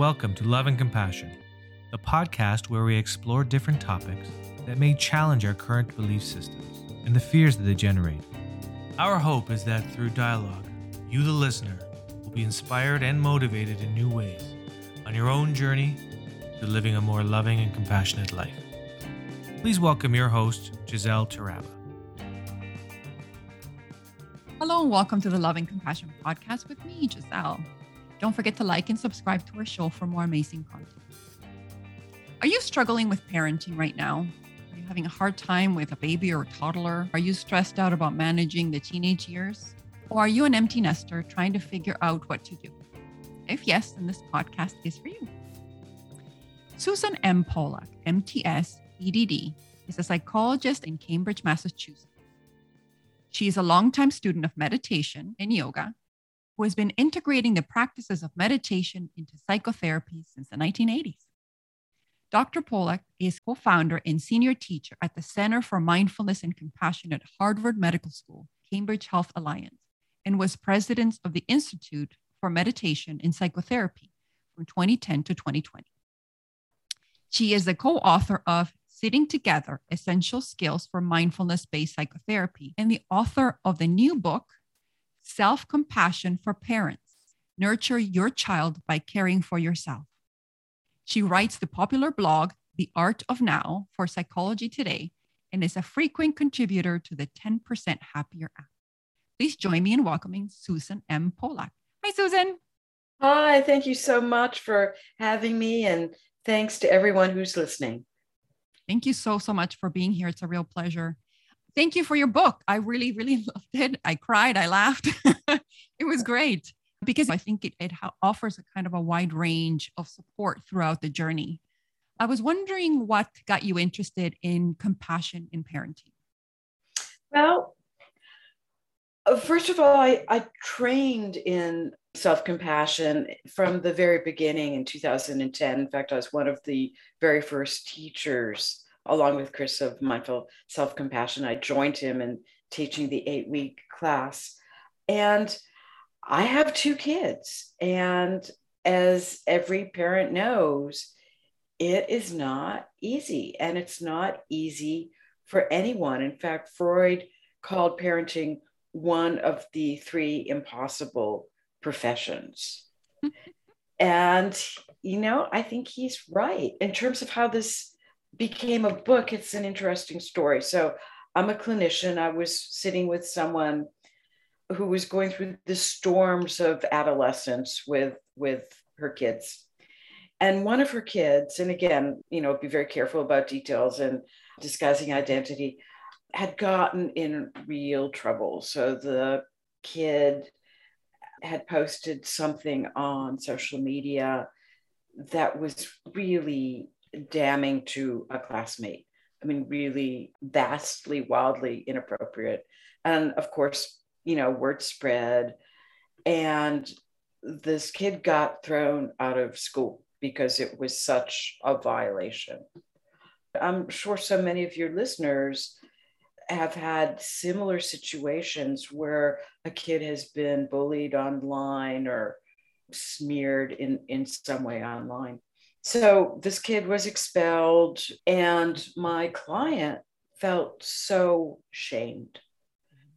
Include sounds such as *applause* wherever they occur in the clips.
Welcome to Love and Compassion, the podcast where we explore different topics that may challenge our current belief systems and the fears that they generate. Our hope is that through dialogue, you, the listener, will be inspired and motivated in new ways on your own journey to living a more loving and compassionate life. Please welcome your host, Giselle Taraba. Hello, and welcome to the Love and Compassion podcast with me, Giselle. Don't forget to like and subscribe to our show for more amazing content. Are you struggling with parenting right now? Are you having a hard time with a baby or a toddler? Are you stressed out about managing the teenage years? Or are you an empty nester trying to figure out what to do? If yes, then this podcast is for you. Susan M. Pollak, MTS, EDD, is a psychologist in Cambridge, Massachusetts. She is a longtime student of meditation and yoga who has been integrating the practices of meditation into psychotherapy since the 1980s. Dr. Pollak is co founder and senior teacher at the Center for Mindfulness and Compassion at Harvard Medical School, Cambridge Health Alliance, and was president of the Institute for Meditation and Psychotherapy from 2010 to 2020. She is the co author of Sitting Together Essential Skills for Mindfulness Based Psychotherapy and the author of the new book, Self Compassion for Parents Nurture Your Child by Caring for Yourself. She writes the popular blog, The Art of Now, for Psychology Today, and is a frequent contributor to the 10% Happier app. Please join me in welcoming Susan M. Pollak. Hi, Susan. Hi, thank you so much for having me, and thanks to everyone who's listening. Thank you so, so much for being here. It's a real pleasure thank you for your book. I really, really *laughs* loved it. I cried, I laughed. *laughs* it was great because I think it, it offers a kind of a wide range of support throughout the journey. I was wondering what got you interested in compassion in parenting. Well, uh, first of all, I, I trained in self compassion from the very beginning in 2010. In fact, I was one of the very first teachers along with Chris of Mindful Self Compassion. I joined him in teaching the eight week class. And I have two kids. And as every parent knows, it is not easy. And it's not easy for anyone. In fact, Freud called parenting one of the three impossible professions. *laughs* and, you know, I think he's right in terms of how this became a book, it's an interesting story. So I'm a clinician. I was sitting with someone who was going through the storms of adolescence with with her kids. And one of her kids, and again, you know, be very careful about details and disguising identity, had gotten in real trouble. So the kid had posted something on social media that was really damning to a classmate. I mean, really vastly, wildly inappropriate. And of course, you know, word spread. And this kid got thrown out of school because it was such a violation. I'm sure so many of your listeners have had similar situations where a kid has been bullied online or smeared in, in some way online. So this kid was expelled, and my client felt so shamed.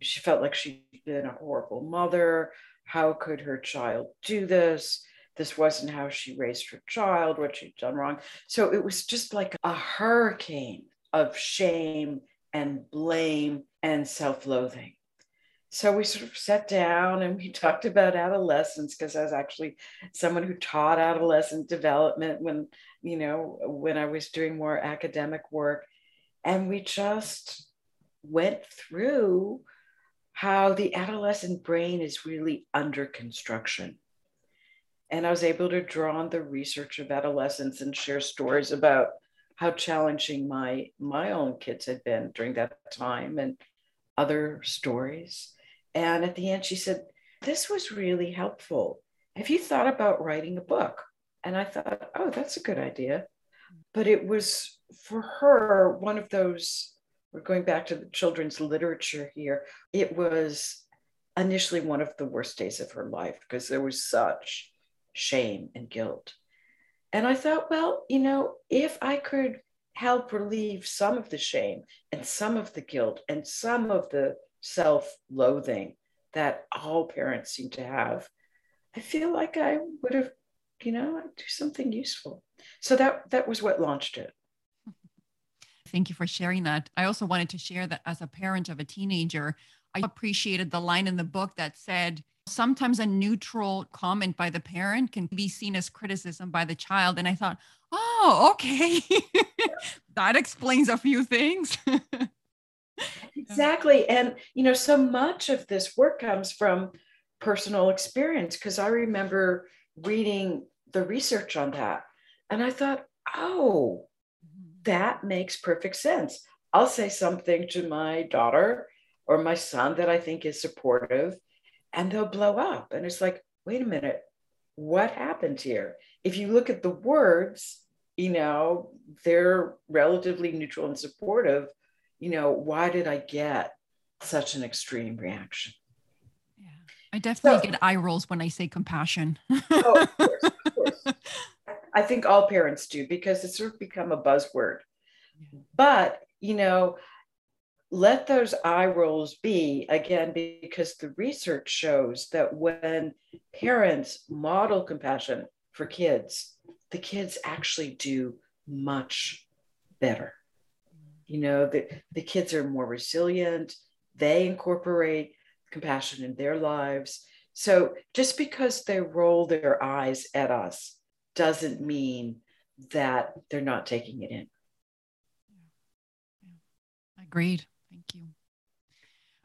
She felt like she'd been a horrible mother. How could her child do this? This wasn't how she raised her child, what she'd done wrong. So it was just like a hurricane of shame and blame and self loathing so we sort of sat down and we *laughs* talked about adolescence because I was actually someone who taught adolescent development when, you know, when I was doing more academic work. And we just went through how the adolescent brain is really under construction. And I was able to draw on the research of adolescence and share stories about how challenging my my own kids had been during that time and other stories and at the end, she said, This was really helpful. Have you thought about writing a book? And I thought, Oh, that's a good idea. But it was for her one of those, we're going back to the children's literature here. It was initially one of the worst days of her life because there was such shame and guilt. And I thought, well, you know, if I could help relieve some of the shame and some of the guilt and some of the self loathing that all parents seem to have, I feel like I would have, you know, do something useful. So that that was what launched it. Thank you for sharing that. I also wanted to share that as a parent of a teenager, I appreciated the line in the book that said, sometimes a neutral comment by the parent can be seen as criticism by the child. And I thought, oh, okay. *laughs* that explains a few things. *laughs* exactly. And, you know, so much of this work comes from personal experience because I remember reading the research on that. And I thought, oh, mm-hmm. that makes perfect sense. I'll say something to my daughter or my son that I think is supportive, and they'll blow up. And it's like, wait a minute, what happened here? If you look at the words, you know, they're relatively neutral and supportive. You know, why did I get such an extreme reaction? Yeah, I definitely so, get eye rolls when I say compassion. *laughs* oh, of course, of course. I think all parents do because it's sort of become a buzzword. Yeah. But, you know, let those eye rolls be again because the research shows that when parents model compassion for kids the kids actually do much better you know the, the kids are more resilient they incorporate compassion in their lives so just because they roll their eyes at us doesn't mean that they're not taking it in agreed Thank you.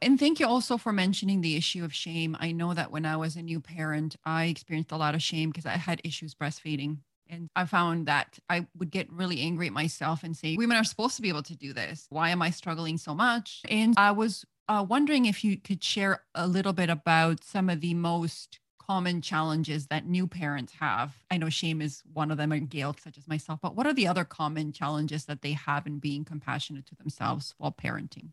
And thank you also for mentioning the issue of shame. I know that when I was a new parent, I experienced a lot of shame because I had issues breastfeeding. And I found that I would get really angry at myself and say, women are supposed to be able to do this. Why am I struggling so much? And I was uh, wondering if you could share a little bit about some of the most common challenges that new parents have. I know shame is one of them and guilt, such as myself, but what are the other common challenges that they have in being compassionate to themselves while parenting?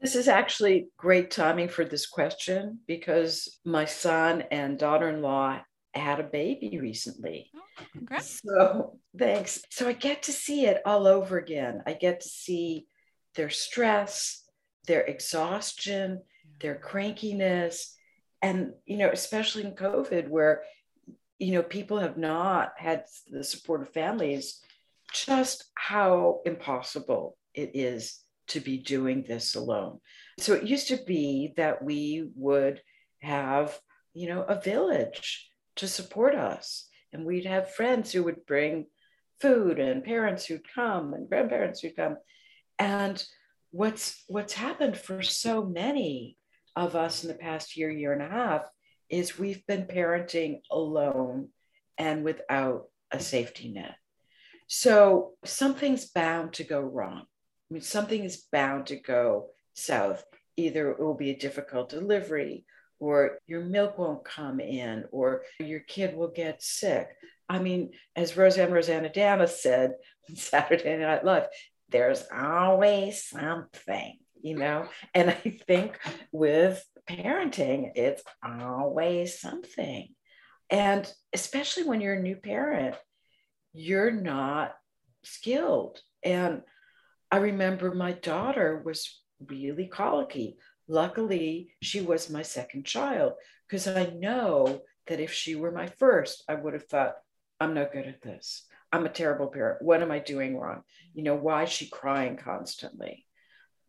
This is actually great timing for this question because my son and daughter in law had a baby recently. Oh, congrats. So thanks. So I get to see it all over again. I get to see their stress, their exhaustion, their crankiness. And, you know, especially in COVID, where, you know, people have not had the support of families, just how impossible it is to be doing this alone. So it used to be that we would have, you know, a village to support us. And we'd have friends who would bring food and parents who'd come and grandparents who'd come. And what's what's happened for so many of us in the past year, year and a half, is we've been parenting alone and without a safety net. So something's bound to go wrong. I mean, something is bound to go south. Either it will be a difficult delivery, or your milk won't come in, or your kid will get sick. I mean, as Roseanne Roseannadanna said on *laughs* Saturday Night Live, there's always something, you know? And I think with parenting, it's always something. And especially when you're a new parent, you're not skilled. And I remember my daughter was really colicky. Luckily, she was my second child because I know that if she were my first, I would have thought, I'm no good at this. I'm a terrible parent. What am I doing wrong? You know, why is she crying constantly?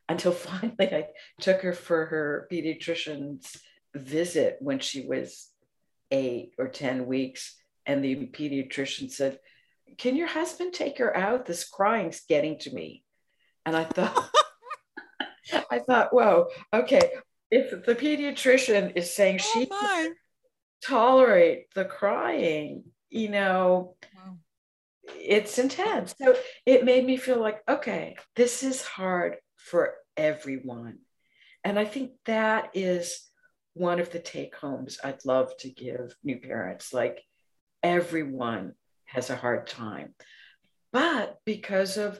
Until *laughs* finally I took her for her pediatrician's visit when she was eight or 10 weeks. And the pediatrician said, Can your husband take her out? This crying's getting to me. And I thought, I thought, whoa, okay. If the pediatrician is saying oh she can tolerate the crying, you know, wow. it's intense. So it made me feel like, okay, this is hard for everyone. And I think that is one of the take homes I'd love to give new parents. Like everyone has a hard time. But because of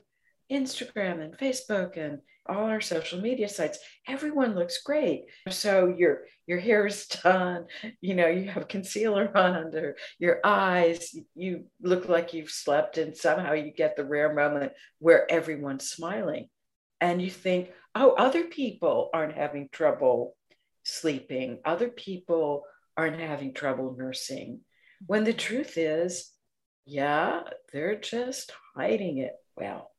Instagram and Facebook and all our social media sites, everyone looks great. So your your hair is *laughs* done, you know, you have concealer *laughs* on under your eyes, you look like you've slept, and somehow you get the rare moment where everyone's smiling. And you think, oh, other people aren't having trouble sleeping, other people aren't having trouble nursing. When the truth is, yeah, they're just hiding it well.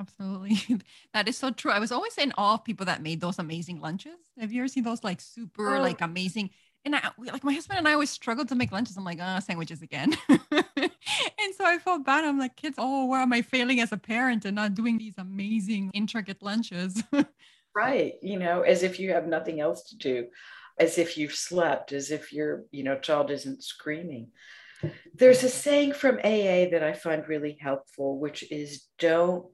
Absolutely. *laughs* that is so true. I was always in awe of people that made those amazing lunches. Have you ever seen those like super oh. like amazing? And I like my husband and I always struggled to make lunches. I'm like, ah, oh, sandwiches again. *laughs* and so I felt bad. I'm like, kids, oh, where am I failing as a parent and not doing these amazing, intricate lunches? *laughs* right. You know, as if you have nothing else to do, as if you've slept, as if your, you know, child isn't screaming. There's a saying from AA that I find really helpful, which is don't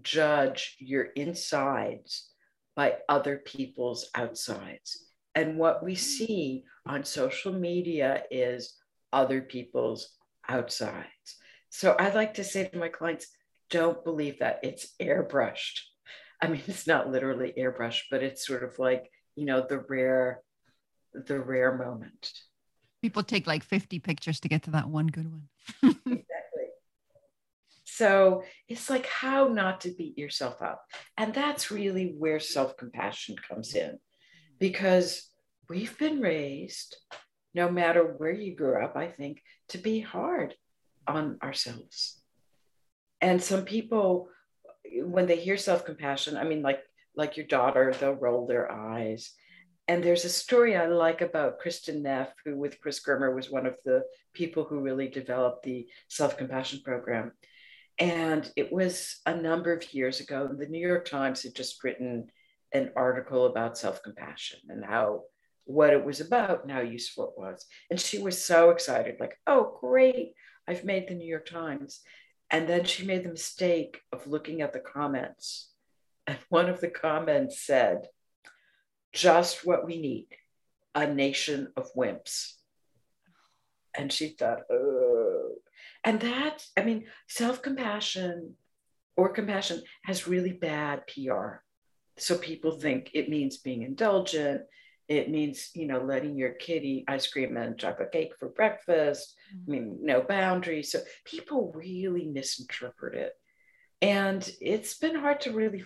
judge your insides by other people's outsides. And what we mm. see on social media is other people's outsides. So I like to say to my clients, don't believe that it's airbrushed. I mean, *laughs* it's not literally airbrushed, but it's sort of like, you know, the rare, the rare moment. People take like 50 pictures to get to that one good one. *laughs* So it's like how not to beat yourself up. And that's really where self compassion comes in because we've been raised, no matter where you grew up, I think, to be hard on ourselves. And some people, when they hear self compassion, I mean, like, like your daughter, they'll roll their eyes. And there's a story I like about Kristin Neff, who with Chris Germer was one of the people who really developed the self compassion program. And it was a number of years ago. The New York Times had just written an article about self compassion and how what it was about and how useful it was. And she was so excited, like, oh, great, I've made the New York Times. And then she made the mistake of looking at the comments. And *laughs* one of the comments said, just what we need a nation of wimps. And she thought, oh, and that, I mean, self compassion or compassion has really bad PR. So people think it means being indulgent. It means, you know, letting your kid eat ice cream and chocolate cake for breakfast. Mm-hmm. I mean, no boundaries. So people really misinterpret it. And it's been hard to really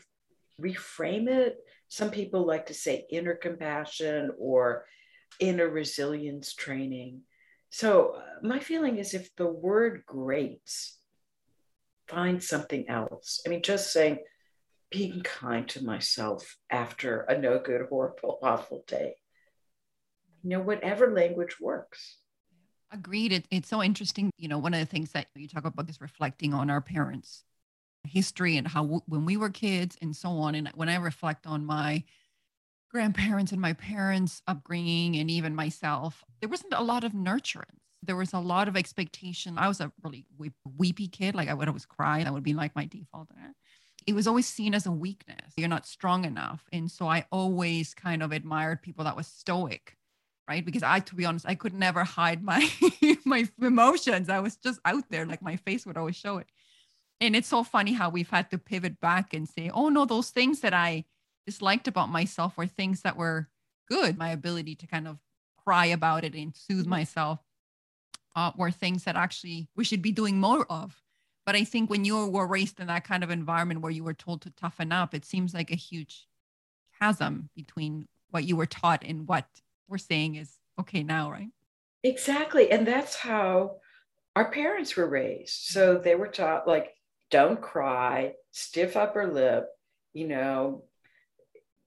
reframe it. Some people like to say inner compassion or inner resilience training. So uh, my feeling is if the word grates, find something else. I mean, just saying, being kind to myself after a no good, horrible, *laughs* awful day. You know, whatever language works. Agreed. It, it's so interesting. You know, one of the things that you talk about is reflecting on our parents' history and how when we were kids and so on. And when I reflect on my grandparents and my parents' upbringing, and even myself, there wasn't a lot of nurturance. There was a lot of expectation. I was a really weepy kid. Like I would always cry. That would be like my default. It was always seen as a weakness. You're not strong enough. And so I always kind of admired people that was stoic, right? Because I, to be honest, I could never hide my *laughs* my emotions. I was just out there. Like my face would always show it. And it's so funny how we've had to pivot back and say, oh no, those things that I disliked about myself were things that were good. My ability to kind of cry about it and soothe mm-hmm. myself uh, were things that actually we should be doing more of. But I think when you were raised in that kind of environment where you were told to toughen up, it seems like a huge chasm between what you were taught and what we're saying is okay now, right? Exactly. And that's how our parents were raised. So they were taught, like, don't cry, stiff upper lip, you know,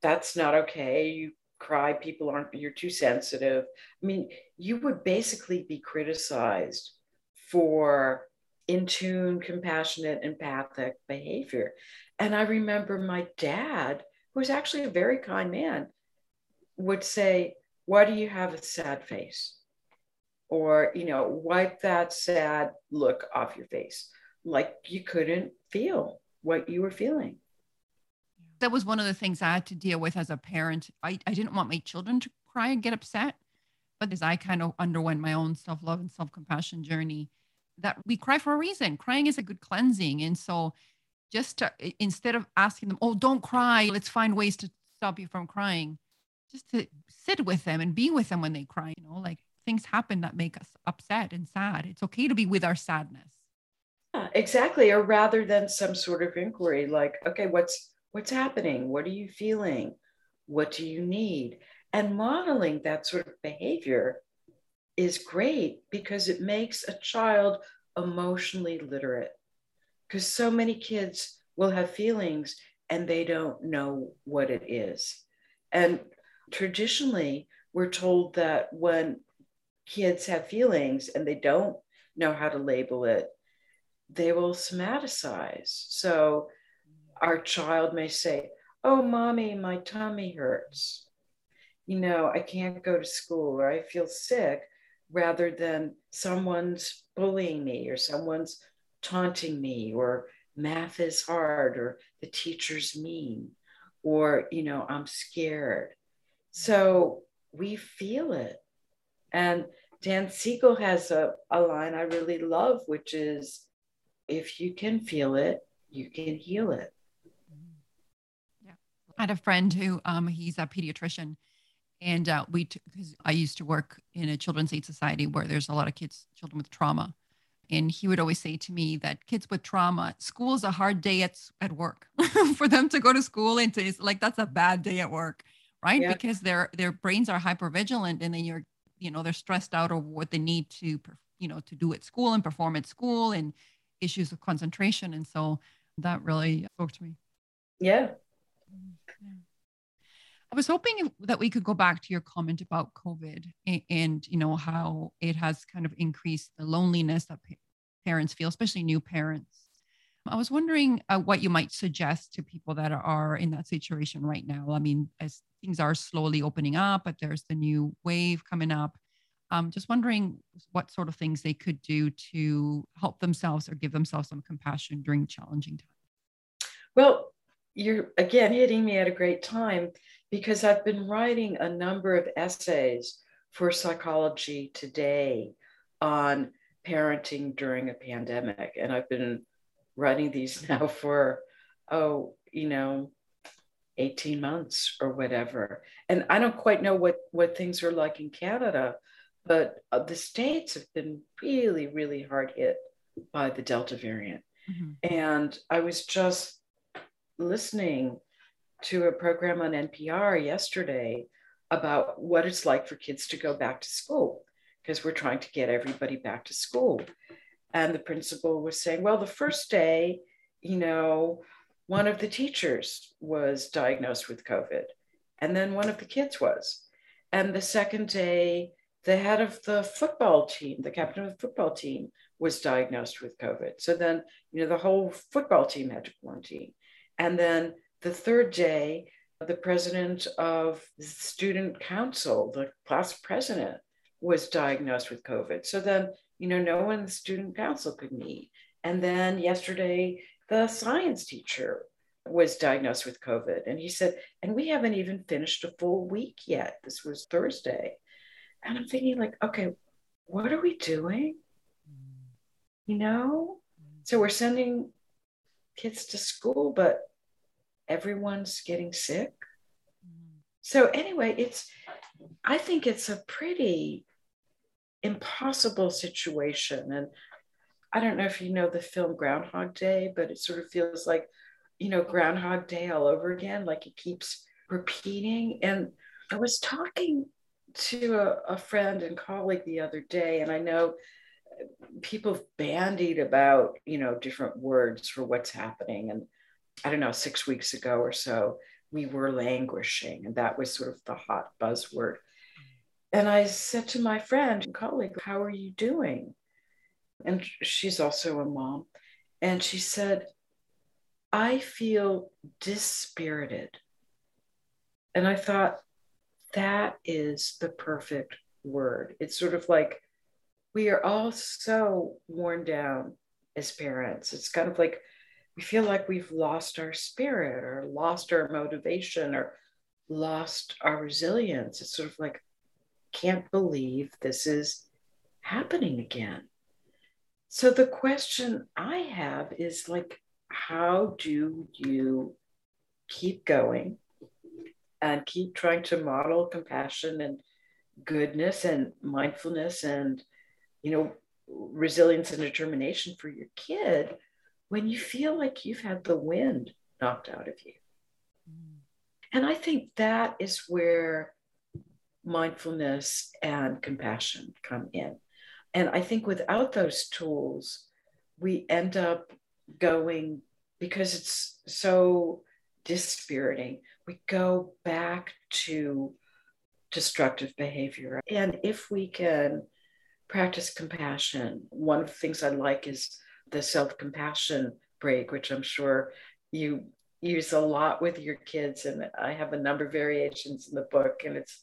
that's not okay. You cry, people aren't, you're too sensitive. I mean, you would basically be criticized for in tune, compassionate, empathic behavior. And I remember my dad, who was actually a very kind man, would say, Why do you have a sad face? Or, you know, wipe that sad look off your face. Like you couldn't feel what you were feeling that was one of the things I had to deal with as a parent. I, I didn't want my children to cry and get upset. But as I kind of underwent my own self love and self compassion journey, that we cry for a reason. Crying is a good cleansing. And so just to, instead of asking them, oh, don't cry, let's find ways to stop you from crying, just to sit with them and be with them when they cry, you know, like things happen that make us upset and sad. It's okay to be with our sadness. Yeah, exactly. Or rather than some sort of inquiry like, okay, what's what's happening? What are you feeling? What do you need? And modeling that sort of behavior is great because it makes a child emotionally literate. Because so many kids will have feelings and they don't know what it is. And traditionally, we're told that when kids have feelings and they don't know how to label it, they will somaticize. So our child may say, Oh, mommy, my tummy hurts. You know, I can't go to school or I feel sick, rather than someone's bullying me or someone's taunting me or math is hard or the teacher's mean or, you know, I'm scared. So we feel it. And Dan Siegel has a, a line I really love, which is if you can feel it, you can heal it. I had a friend who um, he's a pediatrician and uh, we because I used to work in a children's aid society where there's a lot of kids, children with trauma, and he would always say to me that kids with trauma, school is a hard day at at work *laughs* for them to go to school and to like that's a bad day at work, right? Yeah. Because their their brains are hyper vigilant and then you're you know they're stressed out over what they need to you know to do at school and perform at school and issues of concentration and so that really spoke to me yeah, i was hoping that we could go back to your comment about covid and, and you know how it has kind of increased the loneliness that pa- parents feel especially new parents I was wondering uh, what you might suggest to people that are in that situation right now. I mean, as things are slowly opening up, but there's the new wave coming up. Um, just wondering what sort of things they could do to help themselves or give themselves some compassion during challenging times. Well, you're again hitting me at a great time because I've been writing a number of essays for Psychology Today on parenting during a pandemic. And I've been writing these *laughs* now for, oh, you know, 18 months or whatever. And I don't quite know what, what things are like in Canada, but uh, the States have been really, really hard hit by the Delta variant. Mm-hmm. And I was just listening to a program on NPR yesterday about what it's like for kids to go back to school because we're trying to get everybody back to school. And the principal was saying, well, the first day, you know, one of the teachers was diagnosed with COVID, and then one of the kids was. And the second day, the head of the football team, the captain of the football team, was diagnosed with COVID. So then, you know, the whole football team had to quarantine. And then the third day, the president of the student council, the class president, was diagnosed with COVID. So then you know, no one in the student council could meet. And then yesterday, the science teacher was diagnosed with COVID. And he said, and we haven't even finished a full week yet. This was Thursday. And I'm thinking, like, okay, what are we doing? You know? Mm-hmm. So we're sending kids to school, but everyone's getting sick. Mm-hmm. So anyway, it's I think it's a pretty impossible situation. And I don't know if you know the film Groundhog Day, but it sort of feels like, you know, Groundhog Day all over again, like it keeps repeating. And I was talking to a, a friend and colleague the other day, and I know people bandied about, you know, different words for what's happening. And I don't know, six weeks ago or so, we were languishing, and that was sort of the hot buzzword. And I said to my friend and colleague, How are you doing? And she's also a mom. And she said, I feel dispirited. And I thought, that is the perfect word. It's sort of like we are all so worn down as parents. It's kind of like we feel like we've lost our spirit or lost our motivation or lost our resilience. It's sort of like, can't believe this is happening again. So the question I have is like, how do you keep going and keep trying to model compassion and goodness and mindfulness and you know resilience and determination for your kid when you feel like you've had the wind knocked out of you mm. and i think that is where mindfulness and compassion come in and i think without those tools we end up going because it's so dispiriting we go back to destructive behavior. And if we can practice compassion, one of the things I like is the self compassion break, which I'm sure you use a lot with your kids. And I have a number of variations in the book, and it's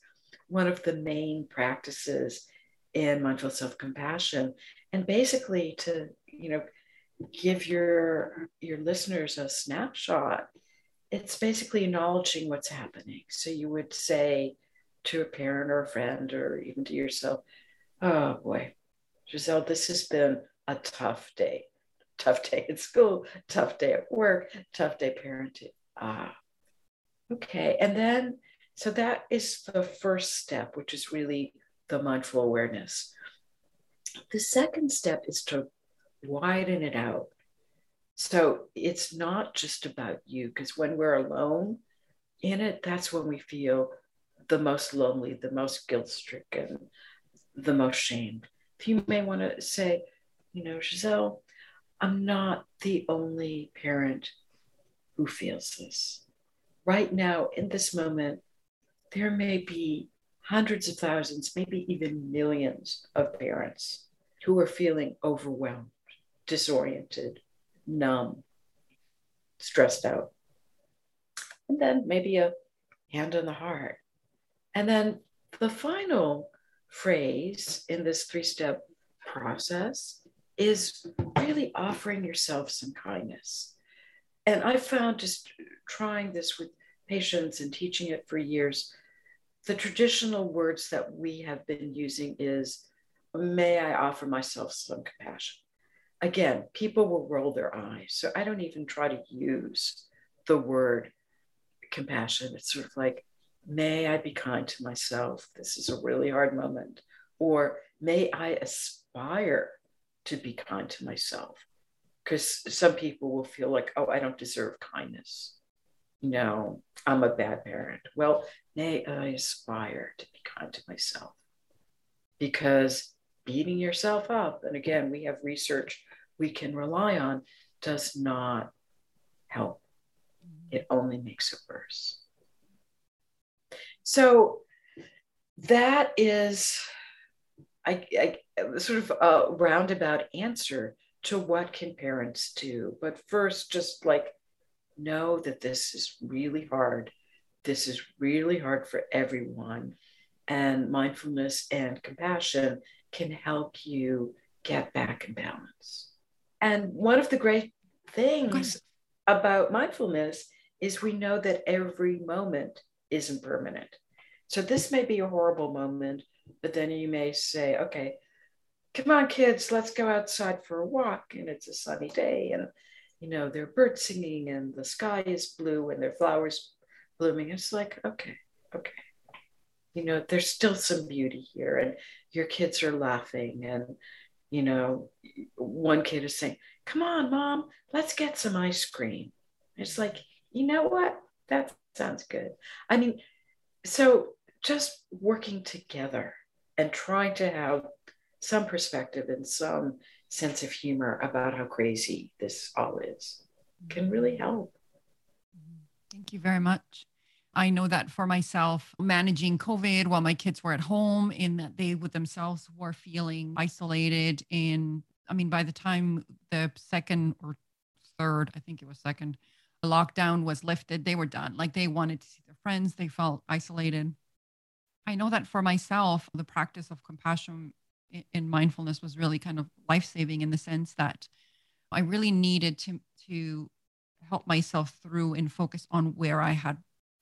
one of the main practices in mindful self compassion. And basically, to, you know, give your your listeners a snapshot it's basically acknowledging what's happening so you would say to a parent or a friend or even to yourself, oh boy, Giselle, this has been a tough day. Tough day at school, tough day at work, tough day parenting. Ah, okay. And then, so that is the first step, which is really the mindful awareness. The second step is to widen it out. So it's not just about you, because when we're alone in it, that's when we feel the most lonely, the most guilt stricken, the most shamed. If you may want to say, you know, Giselle, I'm not the only parent who feels this. Right now, in this moment, there may be hundreds of thousands, maybe even millions of parents who are feeling overwhelmed, disoriented, numb, stressed out. And then maybe a hand on the heart. And then the final phrase in this three step process is really offering yourself some kindness. And I found just trying this with patients and teaching it for years, the traditional words that we have been using is, may I offer myself some compassion. Again, people will roll their eyes. So I don't even try to use the word compassion. It's sort of like, may I be kind to myself? This is a really hard moment. Or may I aspire to be kind to myself? Because some people will feel like, oh, I don't deserve kindness. No, I'm a bad parent. Well, nay, I uh, aspire to be kind to myself? Because beating yourself up, and again, we have research we can rely on, does not help. It only makes it worse. So that is I, I, sort of a roundabout answer to what can parents do. But first, just like know that this is really hard. This is really hard for everyone. And mindfulness and compassion can help you get back in balance. And one of the great things about mindfulness is we know that every moment isn't permanent. So this may be a horrible moment, but then you may say, okay, come on, kids, let's go outside for a walk. And it's a sunny day, and you know, there are birds singing, and the sky is blue, and there are flowers blooming. It's like, okay, okay. You know, there's still some beauty here, and your kids are laughing, and you know, one kid is saying, Come on, mom, let's get some ice cream. It's like, you know what? That sounds good. I mean, so just working together and trying to have some perspective and some sense of humor about how crazy this all is can really mm-hmm. help. Thank you very much. I know that for myself, managing COVID while my kids were at home, in that they with themselves were feeling isolated. And I mean, by the time the second or third, I think it was second, lockdown was lifted, they were done. Like they wanted to see their friends, they felt isolated. I know that for myself, the practice of compassion in mindfulness was really kind of life saving in the sense that I really needed to to help myself through and focus on where I had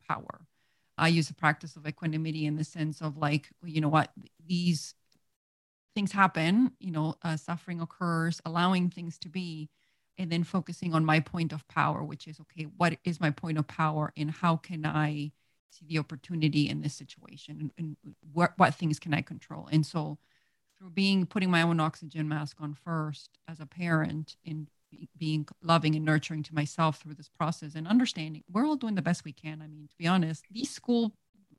power. I use the practice of equanimity in the sense of like, you know what, these things happen, you know, uh, suffering occurs, allowing things to be, and then focusing on my point of power, which is okay, what is my point of power and how can I see the opportunity in this situation and, and what, what things can I control? And so through being putting my own oxygen mask on first as a parent and being loving and nurturing to myself through this process and understanding we're all doing the best we can. I mean, to be honest, these school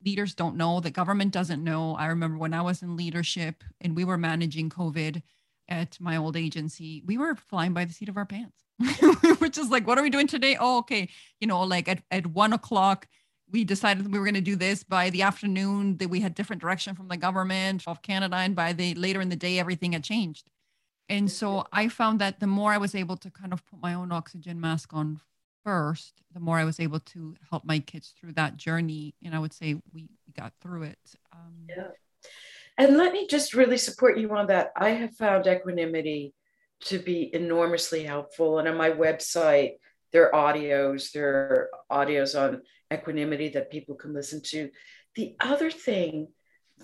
leaders don't know, the government doesn't know. I remember when I was in leadership and we were managing COVID at my old agency, we were flying by the seat of our pants. *laughs* we were just like, what are we doing today? Oh, okay. You know, like at, at one o'clock, we decided we were going to do this by the afternoon that we had different direction from the government of Canada. And by the later in the day, everything had changed. And so I found that the more I was able to kind of put my own oxygen mask on first, the more I was able to help my kids through that journey. And I would say we, we got through it. Um, yeah. And let me just really support you on that. I have found equanimity to be enormously helpful. And on my website, there are audios, there are audios on equanimity that people can listen to. The other thing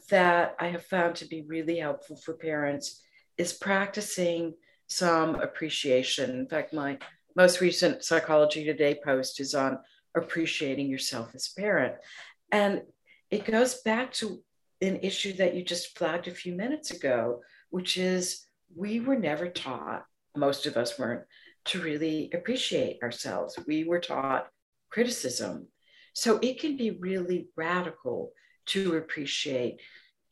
that I have found to be really helpful for parents is practicing some appreciation. In fact, my most recent Psychology Today post is on appreciating yourself as a parent. And it goes back to an issue that you just flagged a few minutes ago, which is we were never taught, most of us weren't, to really appreciate ourselves. We were taught criticism. So it can be really radical to appreciate,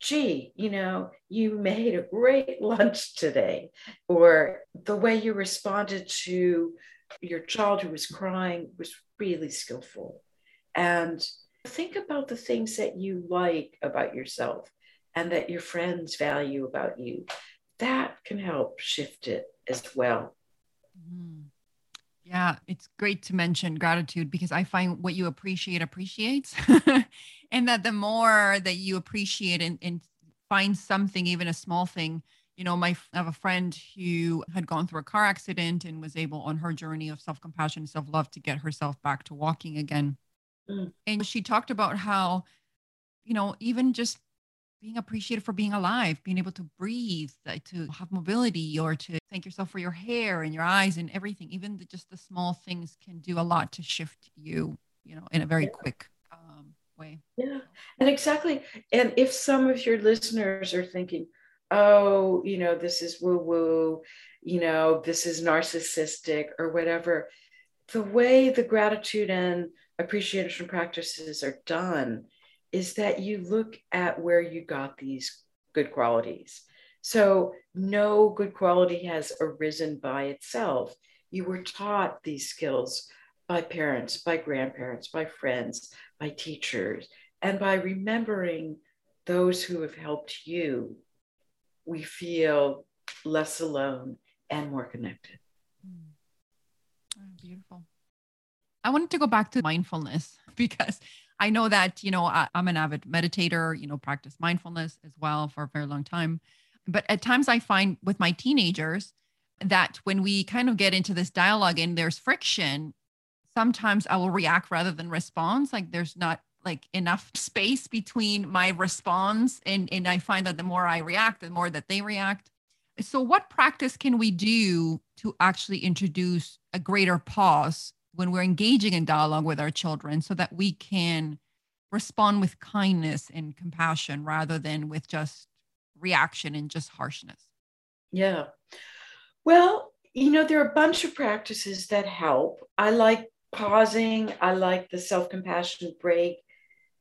gee, you know, you made a great *laughs* lunch today, or the way you responded to your child who was crying was really skillful. And think about the things that you like about yourself and that your friends value about you. That can help shift it as well. Mm. Yeah, it's great to mention gratitude because I find what you appreciate appreciates. *laughs* and that the more that you appreciate and, and find something, even a small thing, you know, my I have a friend who had gone through a car accident and was able on her journey of self-compassion, self-love to get herself back to walking again. Mm. And she talked about how, you know, even just being appreciated for being alive, being able to breathe, to have mobility, or to thank yourself for your hair and your eyes and everything. Even the, just the small things can do a lot to shift you, you know, in a very yeah. quick um, way. Yeah, and exactly. And if some of your listeners are thinking, "Oh, you know, this is woo woo," you know, this is narcissistic or whatever, the way the gratitude and appreciation practices are done is that you look at where you got these good qualities. So, no good quality has arisen by itself. You were taught these skills by parents, by grandparents, by friends, by teachers, and by remembering those who have helped you, we feel less alone and more connected. Mm. Oh, beautiful. I wanted to go back to mindfulness *laughs* because I know that, you know, I, am an avid meditator, you know, practice mindfulness as well for a very long time. But at times I find with my teenagers that when we kind of get into this dialogue and there's friction, sometimes I will react rather than respond. Like there's not like enough *laughs* space between my response and and I find that the more I react, the more that they react. So what practice can we do to actually introduce a greater pause when we're engaging in dialogue with our children so that we can respond with kindness and compassion rather than with just reaction and just harshness? Yeah. Well, you know, there are a bunch of practices that help. I like pausing, I like the self compassion break.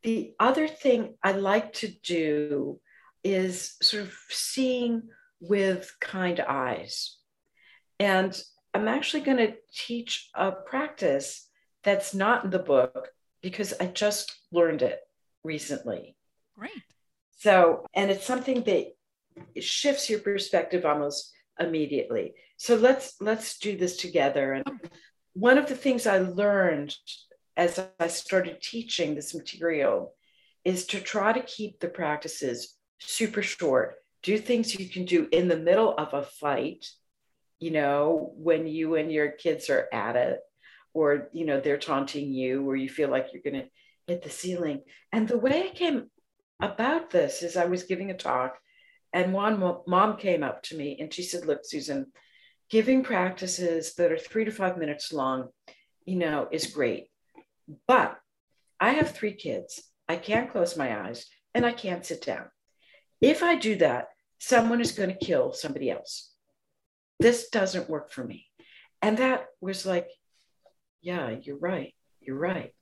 The other thing I like to do is sort of seeing with kind eyes. And I'm actually going to teach a practice that's not in the book because I just learned it recently. Great. So, and it's something that shifts your perspective almost immediately. So let's let's do this together. And oh. one of the things I learned as I started teaching this material is to try to keep the practices super short. Do things you can do in the middle of a fight you know, when you and your kids are at it, or, you know, they're taunting you, or you feel like you're going to hit the ceiling. And the way I came about this is I was giving a talk, and one mom came up to me and she said, Look, Susan, giving practices that are three to five minutes long, you know, is great. But I have three kids. I can't close my eyes and I can't sit down. If I do that, someone is going to kill somebody else. This doesn't work for me. And that was like, yeah, you're right. You're right.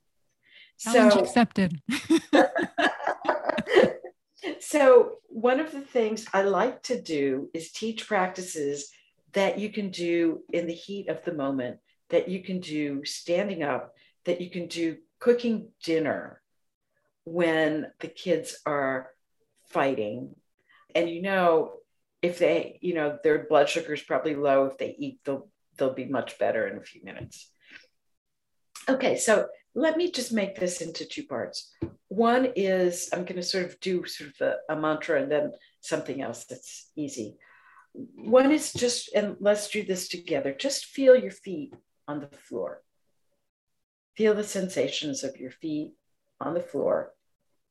Challenge so, accepted. *laughs* so, one of the things I like to do is teach practices that you can do in the heat of the moment, that you can do standing up, that you can do cooking dinner when the kids are fighting. And you know, if they, you know, their blood sugar is probably low, if they eat, they'll they'll be much better in a few minutes. Okay, so let me just make this into two parts. One is I'm going to sort of do sort of a, a mantra and then something else that's easy. One is just, and let's do this together. Just feel your feet on the floor. Feel the sensations of your feet on the floor.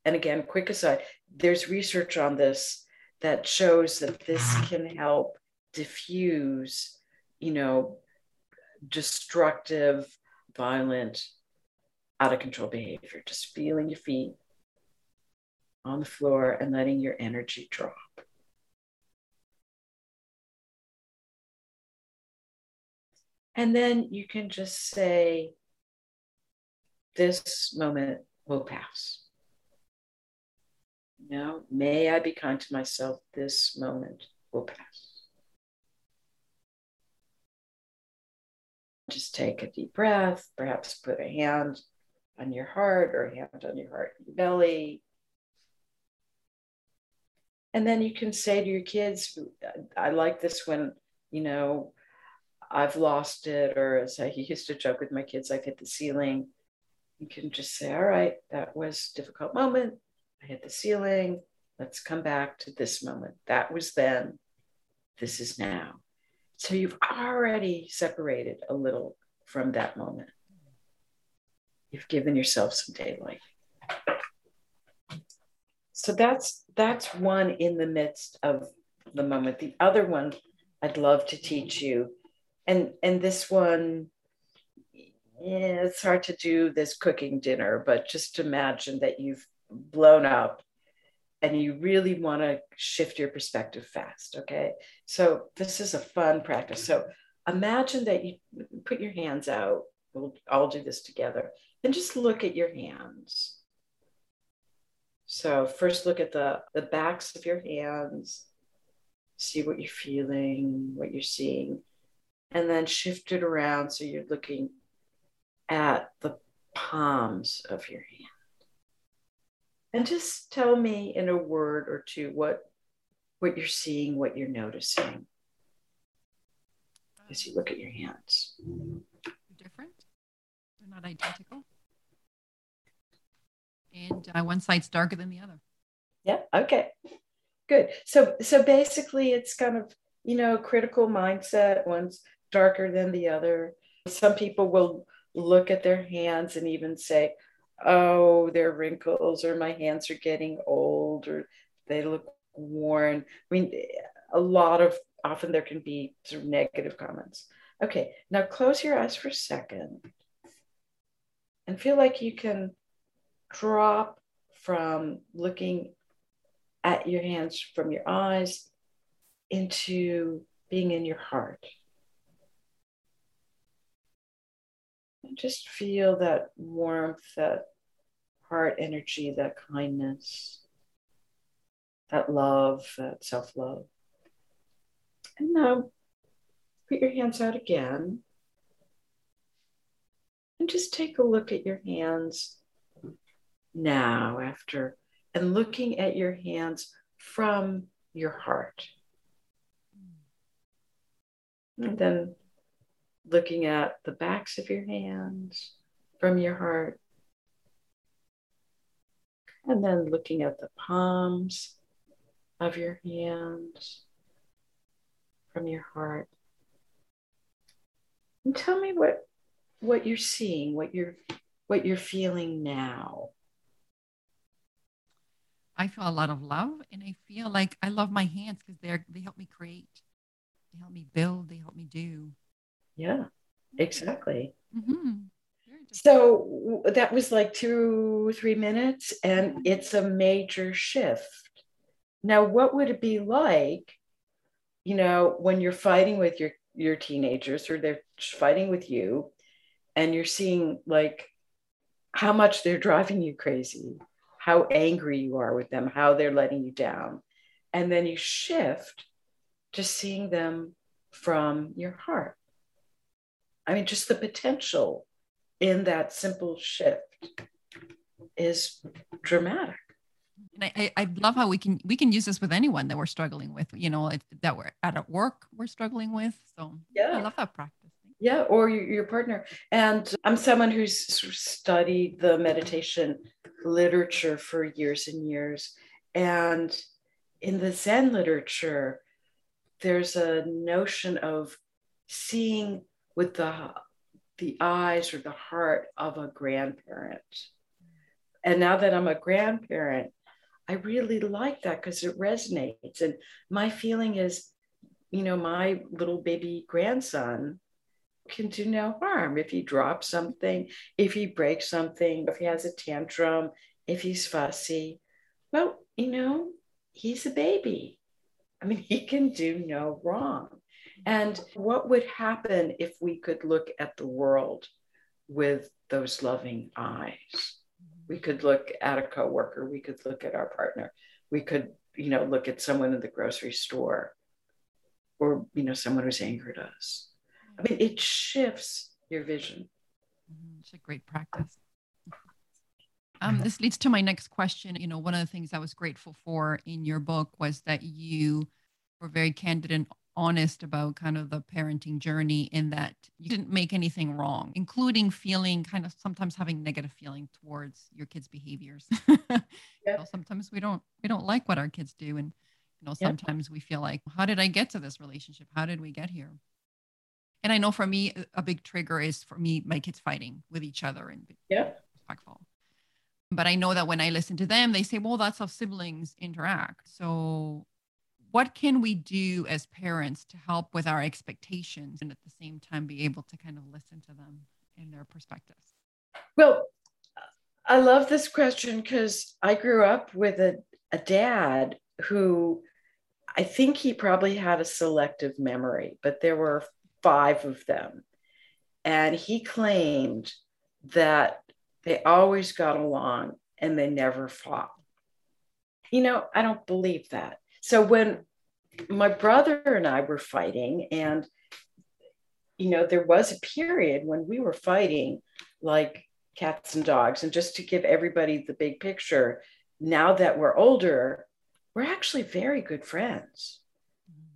And again, quick aside, there's research on this that shows that this ah. can help diffuse, you know, destructive, violent, out of control behavior. Just feeling your feet on the floor and letting your energy drop. And then you can just say, This moment will pass. Know, may I be kind to myself, this moment will pass. Just take a deep breath, perhaps put a hand on your heart or a hand on your heart and belly. And then you can say to your kids, I like this when, you know, I've lost it, or as I *laughs* used to joke with my kids, I've hit the ceiling. You can just say, All right, that was a difficult moment. I hit the ceiling. Let's come back to this moment. That was then. This is now. So you've already separated a little from that moment. You've given yourself some daylight. So that's that's one in the midst of the moment. The other one I'd love to teach you and and this one yeah, it's hard to do this cooking dinner but just imagine that you've blown up and you really want to shift your perspective fast okay? So this is a fun practice. So imagine that you put your hands out we'll all do this together and just look at your hands. So first look at the the backs of your hands see what you're feeling what you're seeing and then shift it around so you're looking at the palms of your hand. And just tell me in a word or two what what you're seeing, what you're noticing as you look at your hands. Different. They're not identical. And uh, one side's darker than the other. Yeah. Okay. Good. So so basically, it's kind of you know critical mindset. One's darker than the other. Some people will look at their hands and even say, oh, they're wrinkles, or my hands are getting old, or they look worn. I mean, a lot of often there can be sort of negative comments. Okay, now close your eyes for a second and feel like you can drop from looking at your hands from your eyes into being in your heart. Just feel that warmth, that heart energy, that kindness, that love, that self love. And now put your hands out again. And just take a look at your hands now, after, and looking at your hands from your heart. And then looking at the backs of your hands from your heart. And then looking at the palms of your hands from your heart. And tell me what what you're seeing, what you're what you're feeling now. I feel a lot of love and I feel like I love my hands because they're they help me create. they help me build, they help me do. Yeah, exactly. Mm-hmm. So that was like two, three minutes, and it's a major shift. Now, what would it be like, you know, when you're fighting with your your teenagers or they're fighting with you, and you're seeing like how much they're driving you crazy, how angry you are with them, how they're letting you down, and then you shift to seeing them from your heart. I mean, just the potential in that simple shift is dramatic. And I, I love how we can we can use this with anyone that we're struggling with, you know, that we're at work we're struggling with. So yeah, I love that practice. Yeah, or your, your partner. And I'm someone who's studied the meditation literature for years and years. And in the Zen literature, there's a notion of seeing with the the eyes or the heart of a grandparent. And now that I'm a grandparent, I really like that because it resonates. And my feeling is, you know, my little baby grandson can do no harm if he drops something, if he breaks something, if he has a tantrum, if he's fussy. Well, you know, he's a baby. I mean, he can do no wrong. And what would happen if we could look at the world with those loving eyes? We could look at a coworker, we could look at our partner, we could, you know, look at someone in the grocery store or, you know, someone who's angered us. I mean, it shifts your vision. Mm-hmm. It's a great practice. Um, this leads to my next question. You know, one of the things I was grateful for in your book was that you were very candid and honest about kind of the parenting journey in that you didn't make anything wrong, including feeling kind of sometimes having negative feeling towards your kids' behaviors. yeah. *laughs* you know, sometimes we don't we don't like what our kids do, and you know sometimes yeah. we feel like, how did I get to this relationship? How did we get here? And I know for me, a big trigger is for me my kids fighting with each other and yeah. respectful. But I know that when I listen to them, they say, well, that's how siblings interact. So what can we do as parents to help with our expectations and at the same time be able to kind of listen to them in their perspectives? Well, I love this question because I grew up with a, a dad who I think he probably had a selective memory, but there were five of them. And he claimed that they always got along and they never fought. You know, I don't believe that. So when my brother and I were fighting, and you know, there was a period when we were fighting like cats and dogs. And just to give everybody the big picture, now that we're older, we're actually very good friends.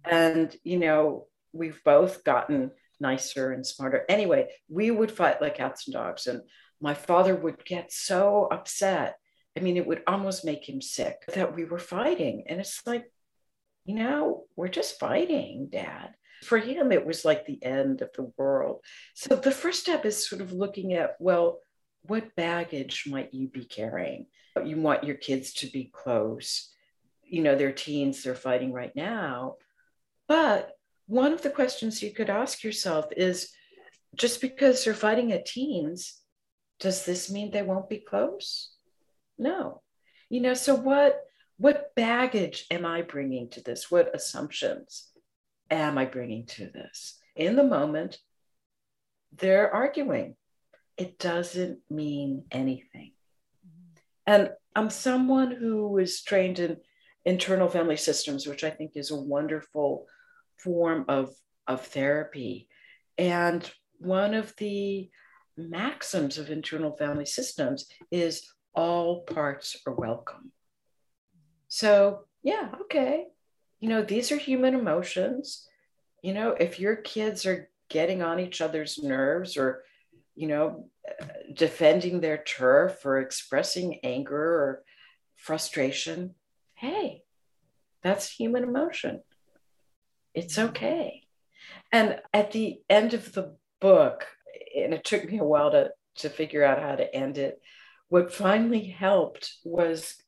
And, you know, we've both gotten nicer and smarter. Anyway, we would fight like cats and dogs. And my father would get so upset. I mean, it would almost make him sick that we were fighting. And it's like, you know, we're just fighting, dad. For him, it was like the end of the world. So the first step is sort of looking at, well, what baggage might you be carrying? You want your kids to be close. You know, they're teens, they're fighting right now. But one of the questions you could ask yourself is just because they're fighting at teens, does this mean they won't be close? No. You know, so what what baggage am I bringing to this? What assumptions am I bringing to this? In the moment, they're arguing. It doesn't mean anything. And I'm someone who is trained in internal family systems, which I think is a wonderful form of, of therapy. And one of the maxims of internal family systems is all parts are welcome. So, yeah, okay. You know, these are human emotions. You know, if your kids are getting on each other's nerves or, you know, defending their turf or expressing anger or frustration, hey, that's human emotion. It's okay. And at the end of the book, and it took me a while to, to figure out how to end it, what finally helped was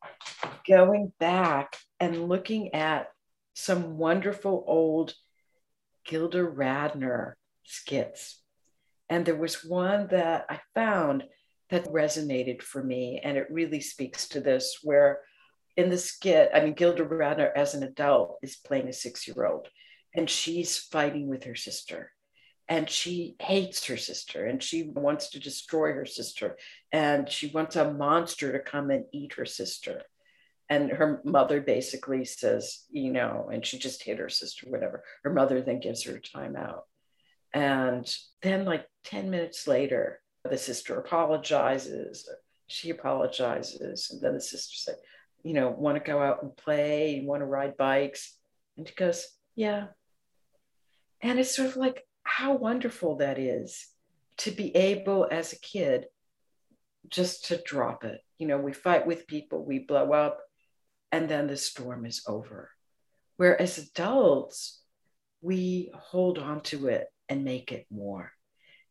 going back and looking at some wonderful old Gilda Radner skits. And there was one that I found that resonated for me. And it really speaks to this, where in the skit, I mean, Gilda Radner as an adult is playing a six year old and she's fighting with her sister and she hates her sister and she wants to destroy her sister and she wants a monster to come and eat her sister and her mother basically says you know and she just hit her sister whatever her mother then gives her a timeout and then like 10 minutes later the sister apologizes she apologizes and then the sister said you know want to go out and play you want to ride bikes? And she goes yeah. And it's sort of like how wonderful that is to be able as a kid just to drop it. You know, we fight with people, we blow up, and then the storm is over. Whereas adults, we hold on to it and make it more.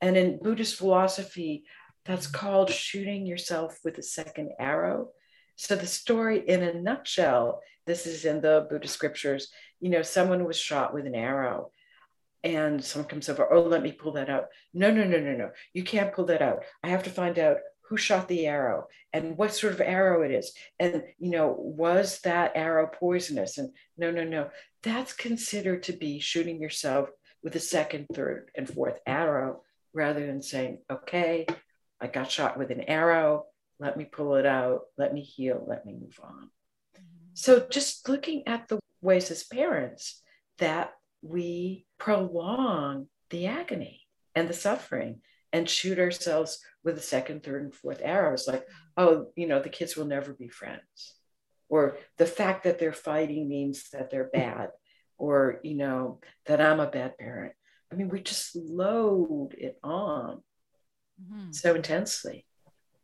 And in Buddhist philosophy, that's called shooting yourself with a second arrow. So the story in a nutshell, this is in the Buddhist scriptures, you know, someone was shot with an arrow and someone comes over, oh, let me pull that out. No, no, no, no, no. You can't pull that out. I have to find out who shot the arrow and what sort of arrow it is. And, you know, was that arrow poisonous? And no, no, no. That's considered to be shooting yourself with a second, third, and fourth arrow rather than saying, okay, I got shot with an arrow. Let me pull it out. Let me heal. Let me move on. So just looking at the ways as parents that we prolong the agony and the suffering and shoot ourselves with the second, third, and fourth arrows like, oh, you know, the kids will never be friends. Or the fact that they're fighting means that they're bad. Or, you know, that I'm a bad parent. I mean, we just load it on mm-hmm. so intensely.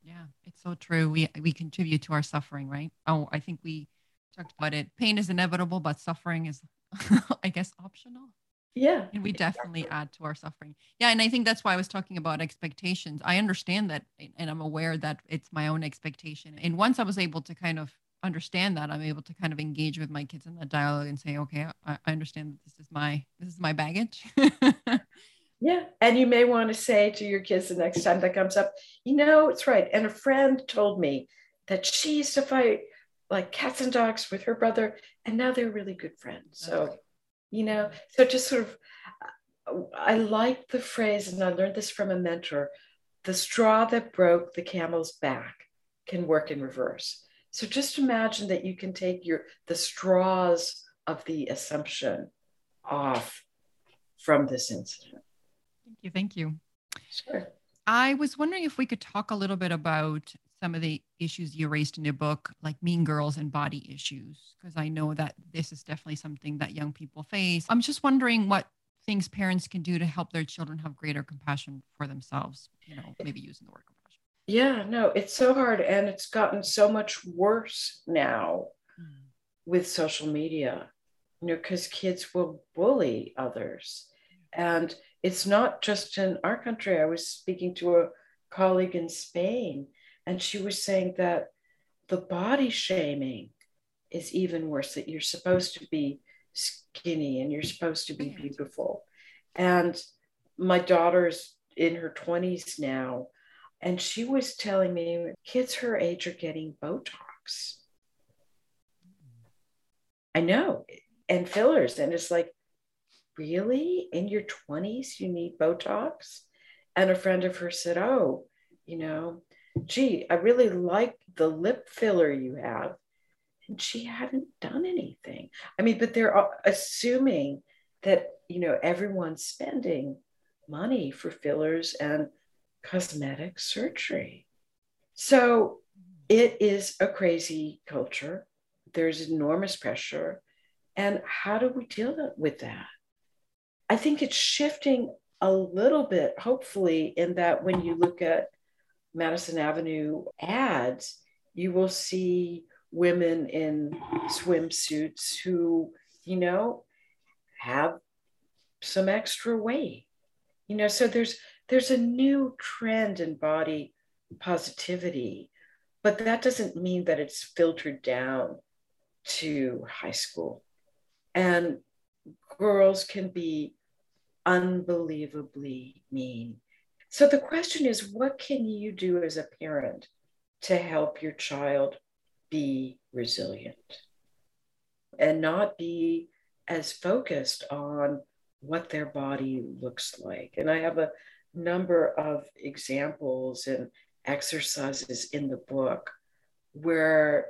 Yeah, it's so true. We we contribute to our suffering, right? Oh, I think we talked about it. Pain is inevitable, but suffering is *laughs* I guess optional. Yeah. And we definitely exactly. add to our suffering. Yeah. And I think that's why I was talking about expectations. I understand that and I'm aware that it's my own expectation. And once I was able to kind of understand that, I'm able to kind of engage with my kids in that dialogue and say, okay, I, I understand that this is my this is my baggage. *laughs* yeah. And you may want to say to your kids the next time that comes up, you know, it's right. And a friend told me that she used to fight like cats and dogs with her brother, and now they're really good friends. So, you know, so just sort of, I like the phrase, and I learned this from a mentor the straw that broke the camel's back can work in reverse. So just imagine that you can take your the straws of the assumption off from this incident. Thank you. Thank you. Sure. I was wondering if we could talk a little bit about some of the issues you raised in your book, like mean girls and body issues, because I know that this is definitely something that young people face. I'm just wondering what things parents can do to help their children have greater compassion for themselves, you know, maybe using the word compassion. Yeah, no, it's so hard and it's gotten so much worse now mm. with social media, you know, because kids will bully others. And it's not just in our country. I was speaking to a colleague in Spain and she was saying that the body shaming is even worse, that you're supposed to be skinny and you're supposed to be beautiful. And my daughter's in her 20s now, and she was telling me kids her age are getting Botox. I know, and fillers. And it's like, really? In your 20s, you need Botox? And a friend of hers said, oh, you know, gee, I really like the lip filler you have. And she hadn't done anything. I mean, but they're assuming that, you know, everyone's spending money for fillers and cosmetic surgery. So it is a crazy culture. There's enormous pressure. And how do we deal with that? I think it's shifting a little bit, hopefully, in that when you look at Madison Avenue ads, you will see women in swimsuits who, you know, have some extra weight. You know, so there's there's a new trend in body positivity, but that doesn't mean that it's filtered down to high school. And girls can be unbelievably mean. So the question is what can you do as a parent to help your child be resilient and not be as focused on what their body looks like? And I have a number of examples and exercises in the book where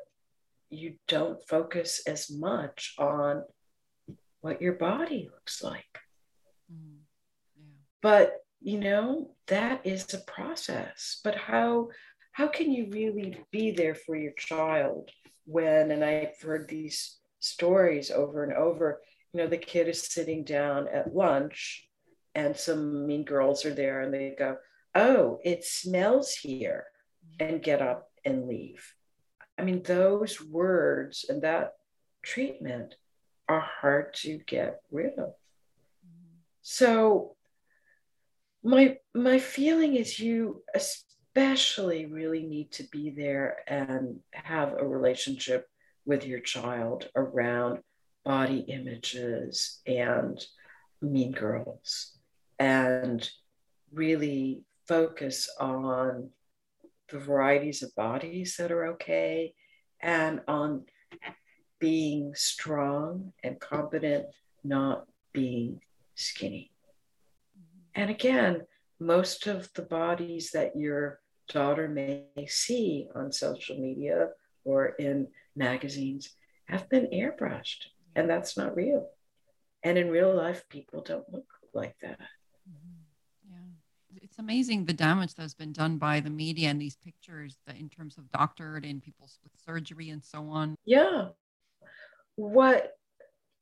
you don't focus as much on what your body looks like. Mm, yeah. But you know that is a process. But how how can you really be there for your child when? And I've heard these stories over and over. You know, the kid is sitting down at lunch, and some mean girls are there, and they go, "Oh, it smells here," and get up and leave I mean, those words and that treatment are hard to get rid of. Mm-hmm. So my my feeling is you especially really need to be there and have a relationship with your child around body images and mean girls and really focus on the varieties of bodies that are okay and on being strong and competent, not being skinny. And again, most of the bodies that your daughter may see on social media or in magazines have been airbrushed, and that's not real. And in real life, people don't look like that mm-hmm. Yeah. it's amazing the damage that's been done by the media and these pictures in terms of doctored and people with surgery and so on. Yeah. What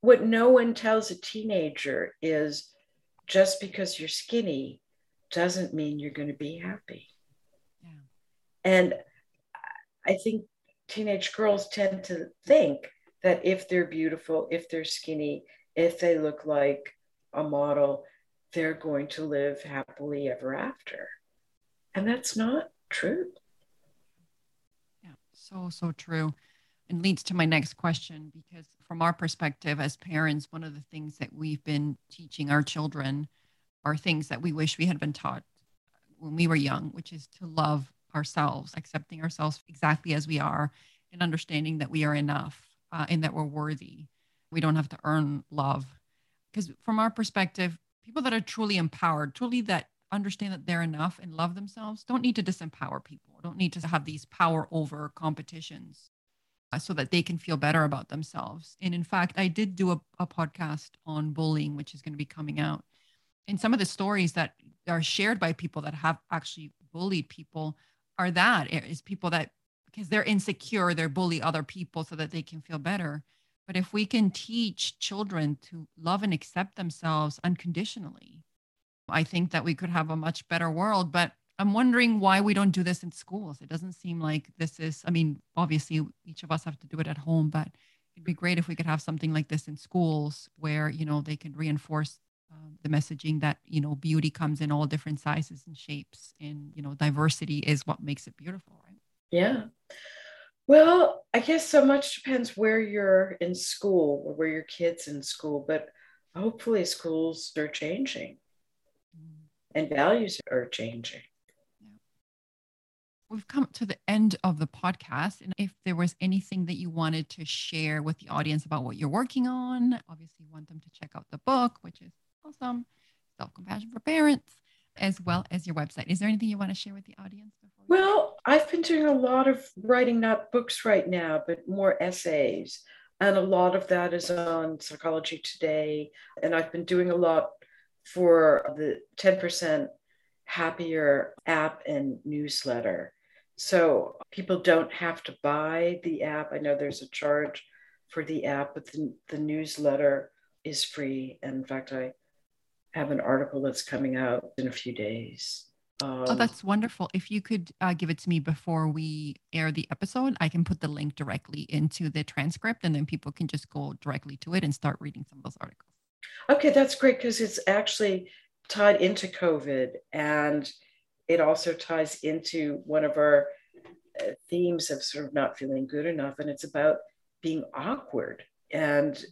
what no one tells a teenager is just because you're skinny doesn't mean you're going to be happy. Yeah. And I think teenage girls tend to think that if they're beautiful, if they're skinny, if they look like a model, they're going to live happily ever after. And that's not true. Yeah, so, so true. And leads to my next question because, from our perspective as parents, one of the things that we've been teaching our children are things that we wish we had been taught when we were young, which is to love ourselves, accepting ourselves exactly as we are, and understanding that we are enough uh, and that we're worthy. We don't have to earn love. Because, from our perspective, people that are truly empowered, truly that understand that they're enough and love themselves, don't need to disempower people, don't need to have these power over competitions so that they can feel better about themselves. And in fact, I did do a, a podcast on bullying, which is going to be coming out. And some of the stories that are shared by people that have actually bullied people are that is people that because they're insecure, they're bully other people so that they can feel better. But if we can teach children to love and accept themselves unconditionally, I think that we could have a much better world. But I'm wondering why we don't do this in schools. It doesn't seem like this is, I mean, obviously each of us have to do it at home, but it'd be great if we could have something like this in schools where, you know, they can reinforce uh, the messaging that, you know, beauty comes in all different sizes and shapes and, you know, diversity is what makes it beautiful, right? Yeah. Well, I guess so much depends where you're in school or where your kids in school, but hopefully schools are changing mm. and values are changing. We've come to the end of the podcast. And if there was anything that you wanted to share with the audience about what you're working on, obviously you want them to check out the book, which is awesome. Self Compassion for Parents as well as your website. Is there anything you want to share with the audience? well, I've been doing a lot of writing, not books right now, but more essays. And a lot of that is on Psychology Today. And I've been doing a lot for the 10% Happier app and newsletter. So people don't have to buy the app. I know there's a charge for the app, but the, the newsletter is free. And in fact, I have an article that's coming out in a few days. Um, oh, that's wonderful. If you could uh, give it to me before we air the episode, I can put the link directly into the transcript and then people can just go directly to it and start reading some of those articles. Okay, that's great because it's actually tied into COVID and it also ties into one of our uh, themes of sort of not feeling good enough. And it's about being awkward and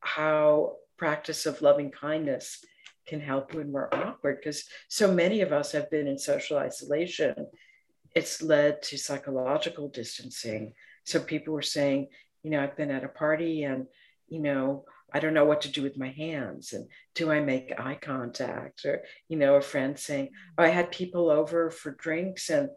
how practice of loving kindness can help when we're awkward because so many of us have been in social isolation. It's led to psychological distancing. So people were saying, you know, I've been at a party and, you know, I don't know what to do with my hands. And do I make eye contact? Or, you know, a friend saying, oh, I had people over for drinks and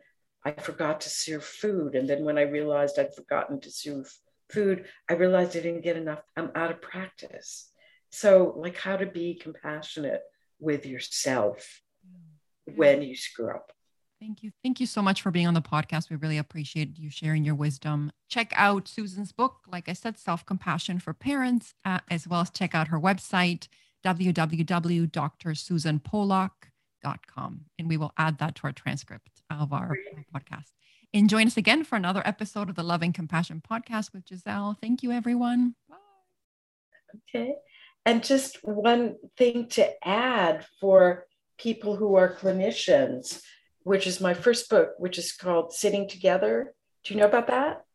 I forgot to serve food. And then when I realized I'd forgotten to serve food, I realized I didn't get enough. I'm out of practice. So, like, how to be compassionate with yourself when you screw up. Thank you. Thank you so much for being on the podcast. We really appreciate you sharing your wisdom. Check out Susan's book, like I said, Self Compassion for Parents, uh, as well as check out her website, www.drsusanpollak.com. And we will add that to our transcript of our podcast. And join us again for another episode of the Loving Compassion podcast with Giselle. Thank you, everyone. Bye. Okay. And just one thing to add for people who are clinicians which is my first book, which is called Sitting Together. Do you know about that?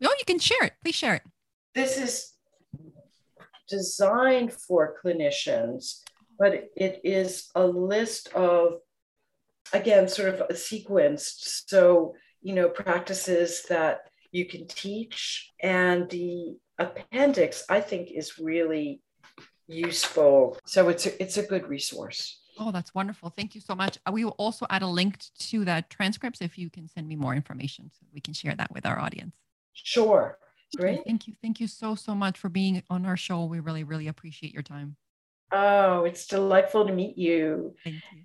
No, you can share it. Please share it. This is designed for clinicians, but it is a list of, again, sort of a sequenced. So, you know, practices that you can teach. And the appendix, I think, is really useful. So it's a, it's a good resource. Oh, that's wonderful. Thank you so much. Uh, we will also add a link to that transcripts if you can send me more information so we can share that with our audience. Sure. Great. Thank you. Thank you so, so much for being on our show. We really, really appreciate your time. Oh, it's delightful to meet you. Thank you.